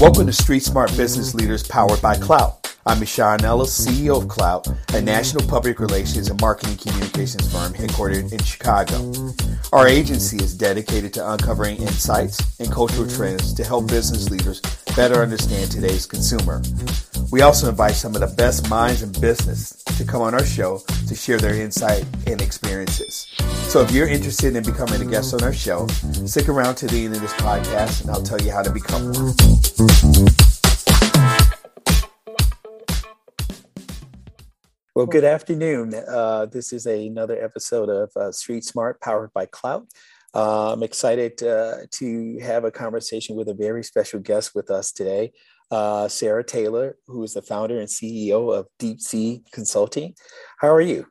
Welcome to Street Smart Business Leaders powered by Clout. I'm Michon Ellis, CEO of Clout, a national public relations and marketing communications firm headquartered in Chicago. Our agency is dedicated to uncovering insights and cultural trends to help business leaders better understand today's consumer. We also invite some of the best minds in business to come on our show to share their insight and experiences. So if you're interested in becoming a guest on our show, stick around to the end of this podcast and I'll tell you how to become one. Well, good afternoon. Uh, this is a, another episode of uh, Street Smart powered by Klout. Uh, I'm excited uh, to have a conversation with a very special guest with us today, uh, Sara Taylor, who is the founder and CEO of deepSEE Consulting. How are you?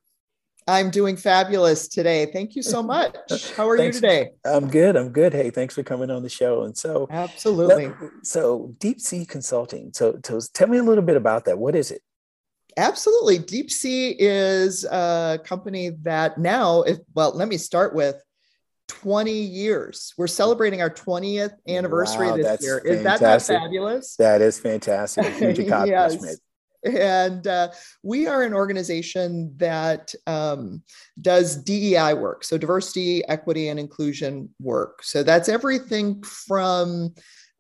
I'm doing fabulous today. Thank you so much. How are you today? I'm good. I'm good. Hey, thanks for coming on the show. And so, absolutely. So, Deep Sea Consulting. So, so tell me a little bit about that. What is it? Absolutely. deepSEE is a company that now, if, well, let me start with 20 years. We're celebrating our 20th anniversary wow, this year. Is that not fabulous? That is fantastic. Huge accomplishment. yes. And uh, we are an organization that um, does DEI work, so diversity, equity, and inclusion work. So that's everything from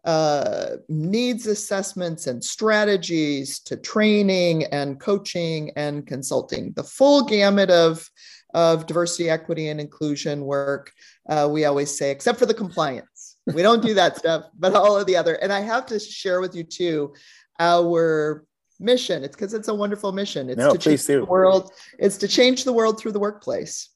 uh, needs assessments and strategies to training and coaching and consulting, the full gamut of, of diversity, equity, and inclusion work. Uh, we always say, except for the compliance. We don't do that stuff, but all of the other. And I have to share with you too our mission. It's because it's a wonderful mission. It's no, to change do. the world. It's to change the world through the workplace.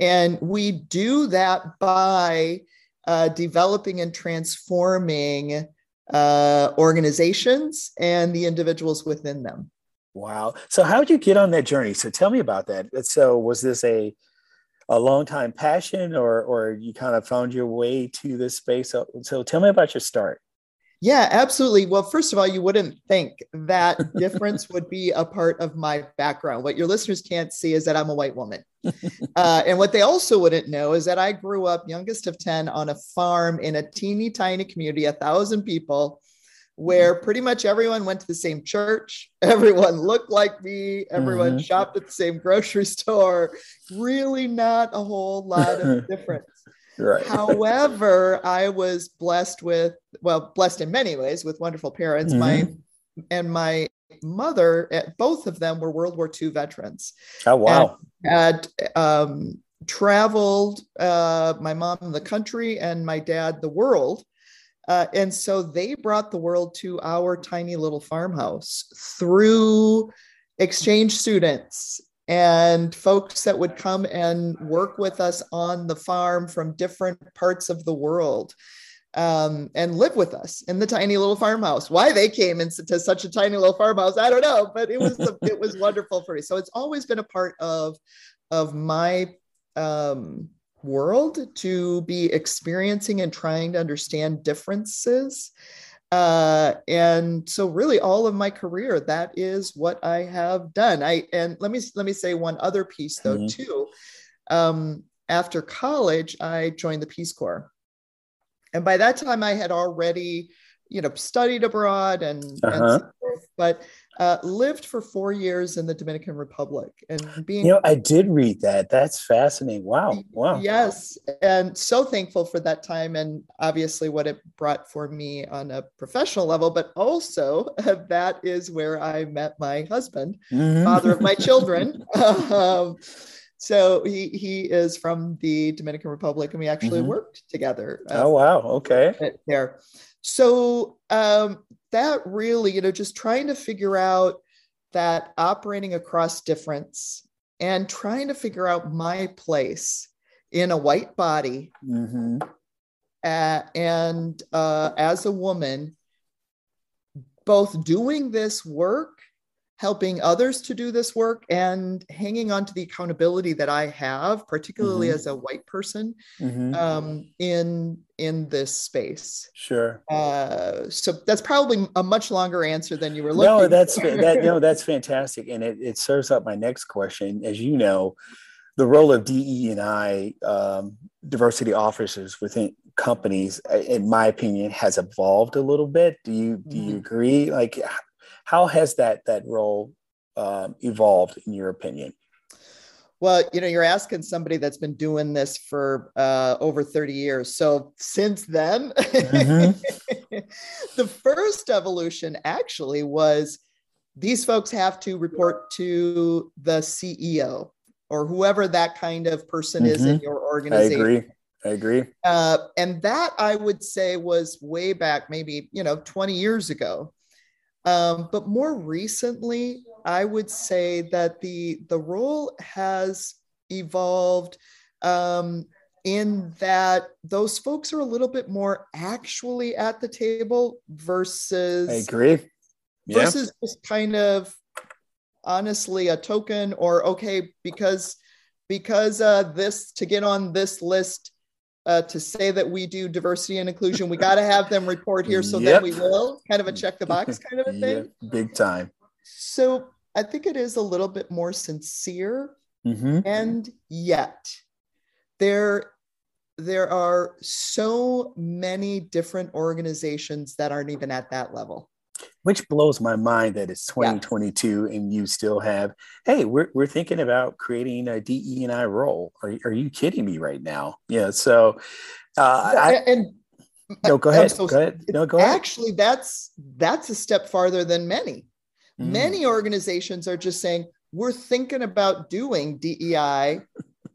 And we do that by uh, developing and transforming uh, organizations and the individuals within them. Wow. So how did you get on that journey? So tell me about that. So was this a a long time passion or or you kind of found your way to this space? So, so tell me about your start. Yeah, absolutely. Well, first of all, you wouldn't think that difference would be a part of my background. What your listeners can't see is that I'm a white woman. Uh, and what they also wouldn't know is that I grew up youngest of 10 on a farm in a teeny tiny community, a thousand people, where pretty much everyone went to the same church, everyone looked like me, everyone mm-hmm. shopped at the same grocery store. Really, not a whole lot of difference. Right. However, I was blessed with, well, blessed in many ways with wonderful parents. Mm-hmm. My and my mother, eh, both of them were World War II veterans. Oh wow! Had um, traveled, uh, my mom the country and my dad the world. Uh, and so they brought the world to our tiny little farmhouse through exchange students and folks that would come and work with us on the farm from different parts of the world um, and live with us in the tiny little farmhouse. Why they came into such a tiny little farmhouse, I don't know, but it was it was wonderful for me. So it's always been a part of of my um, world to be experiencing and trying to understand differences uh, and so really all of my career that is what i have done i and let me let me say one other piece though mm-hmm. too um, after college i joined the peace corps and by that time i had already you know studied abroad and, uh-huh. and so forth, but uh, lived for four years in the Dominican Republic and being you know I did read that. That's fascinating. Wow wow. yes and so thankful for that time and obviously what it brought for me on a professional level but also uh, that is where I met my husband mm-hmm. father of my children. Um, so he he is from the Dominican Republic and we actually mm-hmm. worked together uh, oh wow okay there so um, that really, you know, just trying to figure out that operating across difference and trying to figure out my place in a white body mm-hmm. uh, and uh, as a woman, both doing this work helping others to do this work and hanging on to the accountability that I have, particularly mm-hmm. as a white person mm-hmm. um, in in this space. Sure. Uh, so that's probably a much longer answer than you were looking. No, that's that. No, that's fantastic, and it, it serves up my next question. As you know, the role of DE and I um, diversity officers within companies, uh, in my opinion, has evolved a little bit. Do you do you mm-hmm. agree? Like, how has that that role um, evolved in your opinion? Well, you know, you're asking somebody that's been doing this for uh, over 30 years. So since then, mm-hmm. the first evolution actually was these folks have to report to the CEO or whoever that kind of person mm-hmm. is in mm-hmm. your organization. I agree. I agree. Uh, and that I would say was way back, maybe, you know, 20 years ago. Um, but more recently, I would say that the the role has evolved um, in that those folks are a little bit more actually at the table versus I agree. Yeah. Versus just kind of honestly a token or okay because because uh, this to get on this list uh, to say that we do diversity and inclusion, we got to have them report here so yep. that we will kind of a check the box kind of a thing. big time. So I think it is a little bit more sincere. Mm-hmm. And yet, there, there are so many different organizations that aren't even at that level which blows my mind that it's 2022 yeah. and you still have hey we're, we're thinking about creating a de and i role. Are, are you kidding me right now? Yeah so uh I, and no go ahead so, go ahead. no go ahead. Actually that's that's a step farther than many. Mm. many organizations are just saying we're thinking about doing dei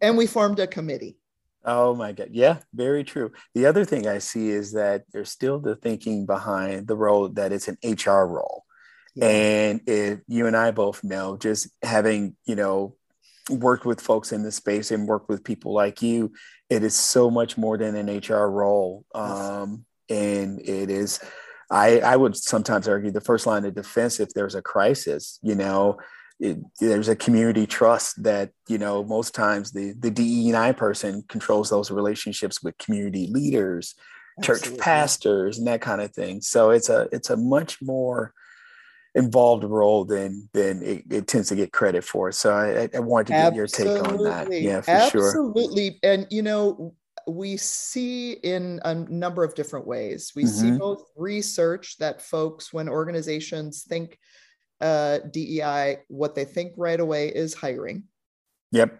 and we formed a committee Oh my God. Yeah, very true. The other thing I see is that there's still the thinking behind the role that it's an HR role. Yeah. And if you and I both know, just having, you know, worked with folks in this space and worked with people like you, it is so much more than an HR role. Um, and it is, I, I would sometimes argue the first line of defense if there's a crisis, you know, it, there's a community trust that you know most times the the DE&I person controls those relationships with community leaders, Absolutely. church pastors, and that kind of thing. So it's a it's a much more involved role than than it, it tends to get credit for. So I, I wanted to get Absolutely. your take on that. Yeah, for Absolutely. sure. Absolutely, and you know we see in a number of different ways. We mm-hmm. see both research that folks, when organizations think uh, DEI, what they think right away is hiring. Yep.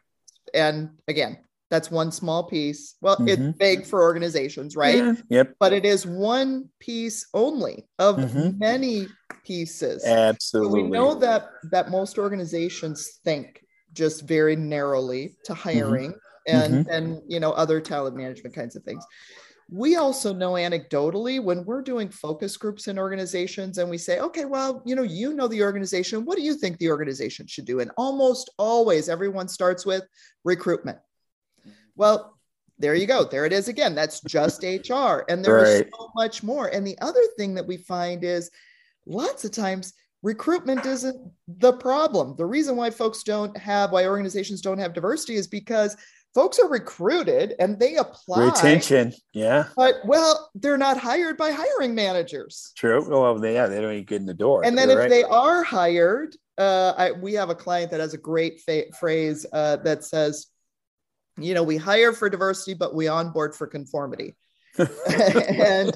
And again, that's one small piece. Well, mm-hmm. it's big for organizations, right? Yeah. Yep. But it is one piece only of mm-hmm. many pieces. Absolutely. So we know that that most organizations think just very narrowly to mm-hmm. hiring mm-hmm. and and you know other talent management kinds of things we also know anecdotally when we're doing focus groups in organizations and we say okay well you know you know the organization. What do you think the organization should do? And almost always everyone starts with recruitment. Mm-hmm. Well there you go. There it is again. That's just hr and there's right. so much more. And the other thing that we find is lots of times recruitment isn't the problem. The reason why folks don't have why organizations don't have diversity is because folks are recruited and they apply. Retention yeah. But well they're not hired by hiring managers. True. Well they yeah they don't even get in the door. And then if right. they are hired uh, I, we have a client that has a great fa- phrase uh, that says you know we hire for diversity but we onboard for conformity. And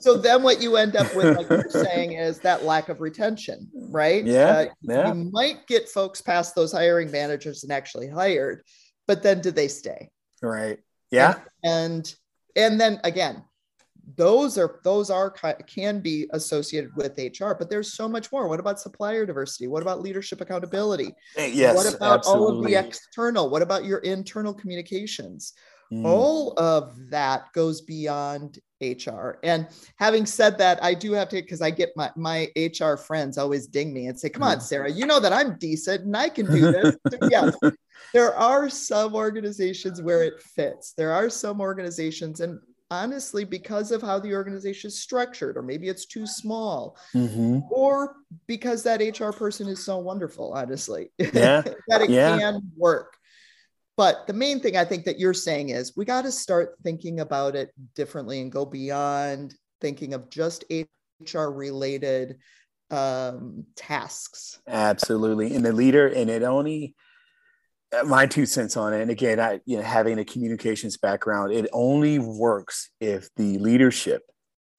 so then what you end up with like you're saying is that lack of retention right? Yeah, uh, yeah. you might get folks past those hiring managers and actually hired but then do they stay? Right. Yeah. And and, then again, those are those are can be associated with HR, but there's so much more. What about supplier diversity? What about leadership accountability? Yes. What about absolutely. all of the external? What about your internal communications? Mm. All of that goes beyond HR. And having said that, I do have to because I get my my HR friends always ding me and say, "Come on, mm. Sara, you know that I'm decent and I can do this." yes, there are some organizations where it fits. There are some organizations, and honestly, because of how the organization is structured, or maybe it's too small, mm-hmm. or because that HR person is so wonderful, honestly, yeah. that it yeah. can work. But the main thing I think that you're saying is we got to start thinking about it differently and go beyond thinking of just HR related um, tasks. Absolutely. And the leader, and it only, my two cents on it. And again, I you know having a communications background, it only works if the leadership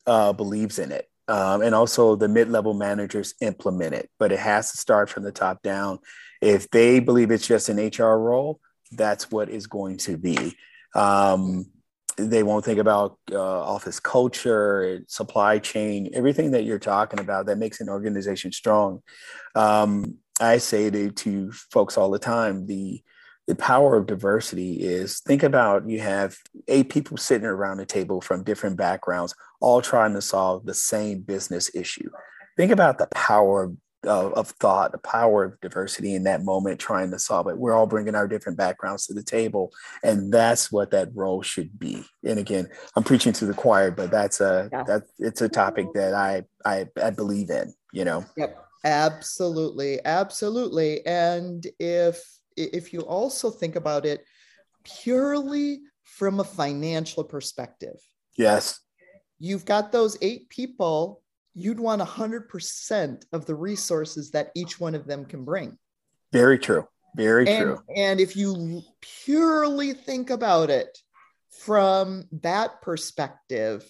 uh, believes in it. Um, and also the mid-level managers implement it, but it has to start from the top down. If they believe it's just an HR role, that's what is going to be. Um, they won't think about uh, office culture, supply chain, everything that you're talking about that makes an organization strong. Um, I say to, to folks all the time, the the power of diversity is think about you have eight people sitting around a table from different backgrounds, all trying to solve the same business issue. Think about the power of, of thought, the power of diversity in that moment, trying to solve it. We're all bringing our different backgrounds to the table, and that's what that role should be. And again, I'm preaching to the choir, but that's a yeah. that it's a topic that I I, I believe in. You know. Yep. Absolutely, absolutely. And if if you also think about it purely from a financial perspective. Yes. You've got those eight people, you'd want 100% of the resources that each one of them can bring. Very true. Very and, true. And if you purely think about it from that perspective,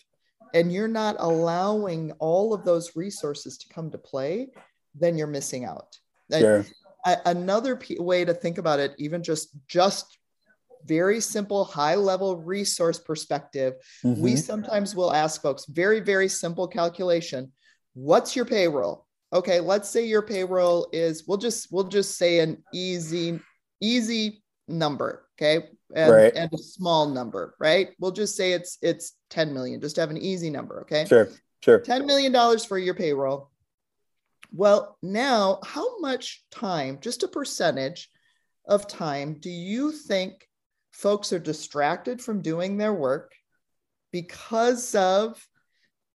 and you're not allowing all of those resources to come to play, then you're missing out. Sure another p- way to think about it, even just just very simple high level resource perspective mm-hmm. we sometimes will ask folks very very simple calculation what's your payroll? Okay let's say your payroll is we'll just we'll just say an easy easy number okay? And, right. and a small number right? We'll just say it's it's 10 million just have an easy number okay? Sure sure. 10 million dollars for your payroll. Well, now, how much time, just a percentage of time, do you think folks are distracted from doing their work because of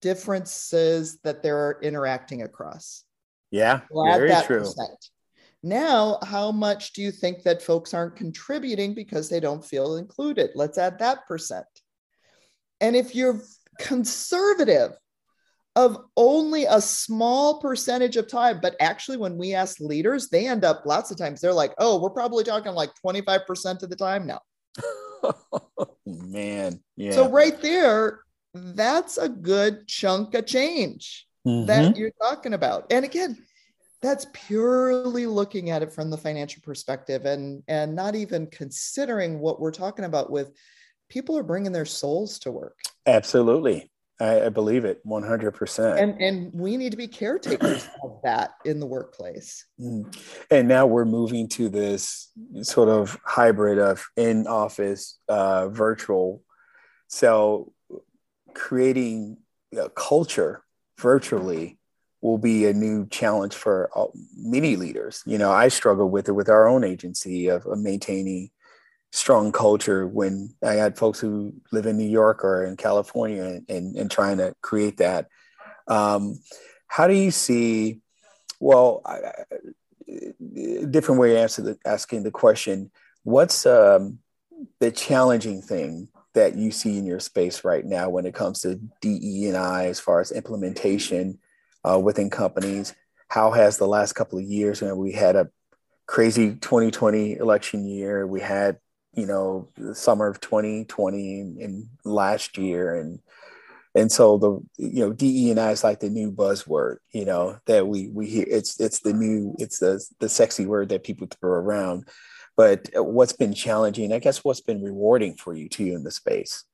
differences that they're interacting across? Yeah, very true. Percent. Now, how much do you think that folks aren't contributing because they don't feel included? Let's add that percent. And if you're conservative of only a small percentage of time. But actually, when we ask leaders, they end up lots of times they're like, oh, we're probably talking like 25% of the time now. Man. Yeah. So, right there, that's a good chunk of change mm-hmm. that you're talking about. And again, that's purely looking at it from the financial perspective and and not even considering what we're talking about with people are bringing their souls to work absolutely I, I believe it 100%. And, and we need to be caretakers of that in the workplace. Mm. And now we're moving to this sort of hybrid of in office, uh, virtual. So creating a culture virtually will be a new challenge for many leaders. You know, I struggle with it with our own agency of, of maintaining strong culture when I had folks who live in New York or in California and, and, and trying to create that. Um, how do you see, well, I, I, different way of the, asking the question, what's um, the challenging thing that you see in your space right now when it comes to DE and I as far as implementation uh, within companies? How has the last couple of years, know, we had a crazy 2020 election year, we had you know the summer of 2020 and last year. And and so the you know DE and I is like the new buzzword you know that we we hear it's it's the new it's the the sexy word that people throw around. But what's been challenging I guess what's been rewarding for you too in the space?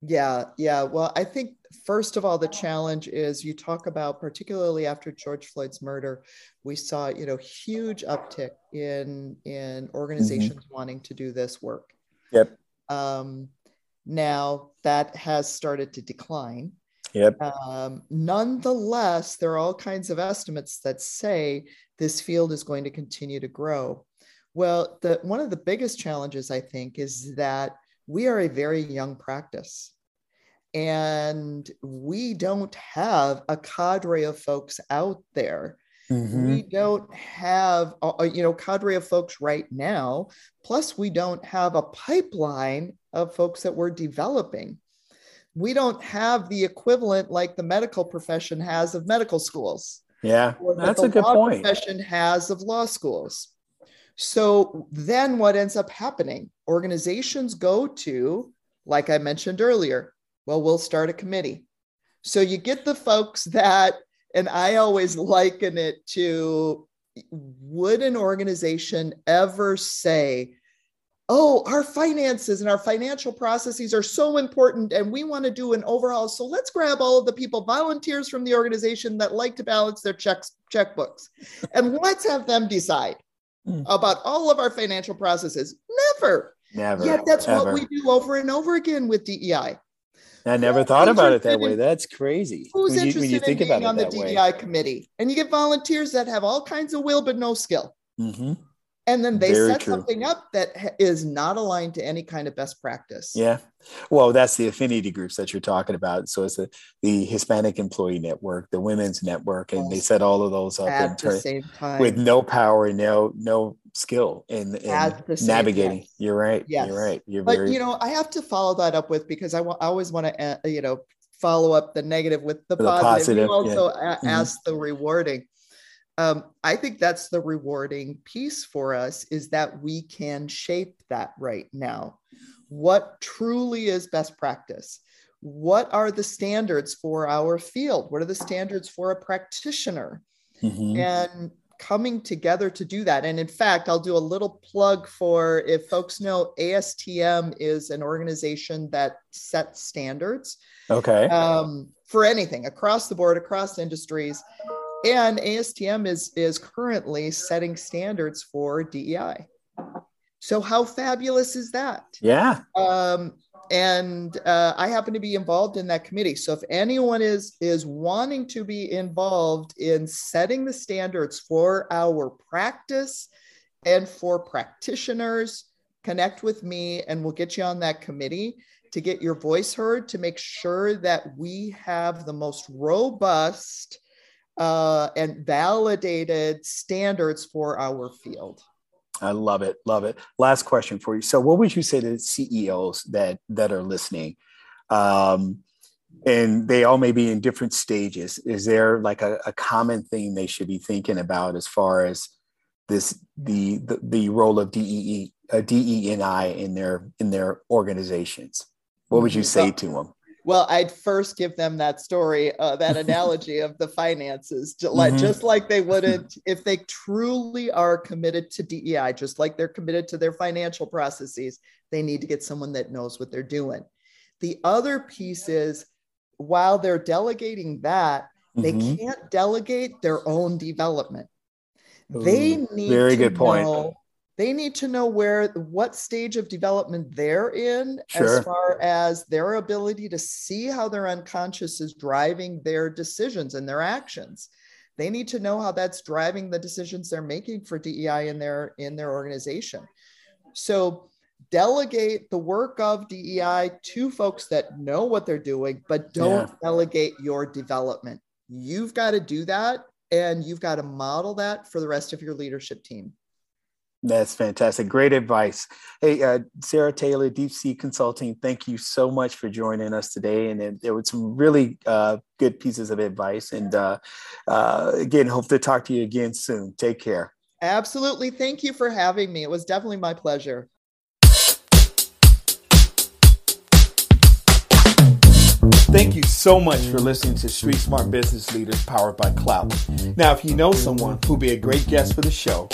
Yeah, yeah. Well, I think first of all, the challenge is you talk about, particularly after George Floyd's murder, we saw you know huge uptick in in mm-hmm. organizations mm-hmm. wanting to do this work. Yep. Um, now that has started to decline. Yep. Um, nonetheless, there are all kinds of estimates that say this field is going to continue to grow. Well, the one of the biggest challenges I think is that we are a very young practice and we don't have a cadre of folks out there. Mm-hmm. we don't have a, you know cadre of folks right now plus we don't have a pipeline of folks that we're developing. We don't have the equivalent like the medical profession has of medical schools. Yeah that's a good point. profession has of law schools. So then what ends up happening? Organizations go to, like I mentioned earlier, well, we'll start a committee. So you get the folks that, and I always liken it to would an organization ever say, oh, our finances and our financial processes are so important and we want to do an overhaul. So let's grab all of the people, volunteers from the organization that like to balance their checks, checkbooks, and let's have them decide mm. about all of our financial processes. Never. Never. Yet that's ever. what we do over and over again with DEI. I never thought about it that way. That's crazy. Who's when interested you, you think in being on the DEI way. committee? And you get volunteers that have all kinds of will but no skill. Mm-hmm and then they Very set true. something up that is not aligned to any kind of best practice. Yeah. Well, that's the affinity groups that you're talking about. So it's the, the Hispanic Employee Network, the Women's Network, and they set all of those up at the same time with no power and no no skill in, in navigating. Time. You're right. Yes. You're right. You're but very... you know, I have to follow that up with because I, w- I always want to uh, you know follow up the negative with the, the positive. positive. You also yeah. a- mm-hmm. ask the rewarding um, I think that's the rewarding piece for us is that we can shape that right now. What truly is best practice? What are the standards for our field? What are the standards for a practitioner? Mm-hmm. And coming together to do that. And in fact, I'll do a little plug for if folks know ASTM is an organization that sets standards. Okay. Um, for anything across the board, across industries and ASTM is is currently setting standards for DEI. So how fabulous is that? Yeah. Um, and uh, I happen to be involved in that committee. So if anyone is is wanting to be involved in setting the standards for our practice and for practitioners, connect with me, and we'll get you on that committee to get your voice heard to make sure that we have the most robust uh, and validated standards for our field. I love it, love it. Last question for you. So, what would you say to CEOs that that are listening, um, and they all may be in different stages? Is there like a, a common thing they should be thinking about as far as this the the, the role of DEE uh, DEI in their in their organizations? What would you mm-hmm. say to them? Well, I'd first give them that story, uh, that analogy of the finances, just like, mm-hmm. just like they wouldn't if they truly are committed to DEI, just like they're committed to their financial processes. They need to get someone that knows what they're doing. The other piece is while they're delegating that, mm-hmm. they can't delegate their own development. Ooh, they need very good point. Know, they need to know where what stage of development they're in sure. as far as their ability to see how their unconscious is driving their decisions and their actions they need to know how that's driving the decisions they're making for DEI in their in their organization so delegate the work of DEI to folks that know what they're doing but don't yeah. delegate your development you've got to do that and you've got to model that for the rest of your leadership team that's fantastic. Great advice. Hey, uh, Sara Taylor, deepSEE Consulting, thank you so much for joining us today. And there were some really uh, good pieces of advice. And uh, uh, again, hope to talk to you again soon. Take care. Absolutely. Thank you for having me. It was definitely my pleasure. Thank you so much for listening to Street Smart Business Leaders powered by Klout. Now, if you know someone who'd be a great guest for the show,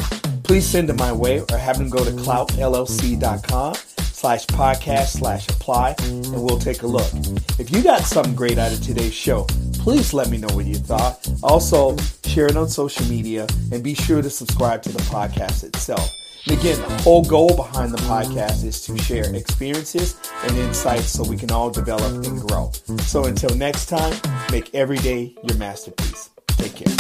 please send them my way or have them go to kloutllc.com slash podcast slash apply and we'll take a look. If you got something great out of today's show, please let me know what you thought. Also, share it on social media and be sure to subscribe to the podcast itself. And again, the whole goal behind the podcast is to share experiences and insights so we can all develop and grow. So until next time, make every day your masterpiece. Take care.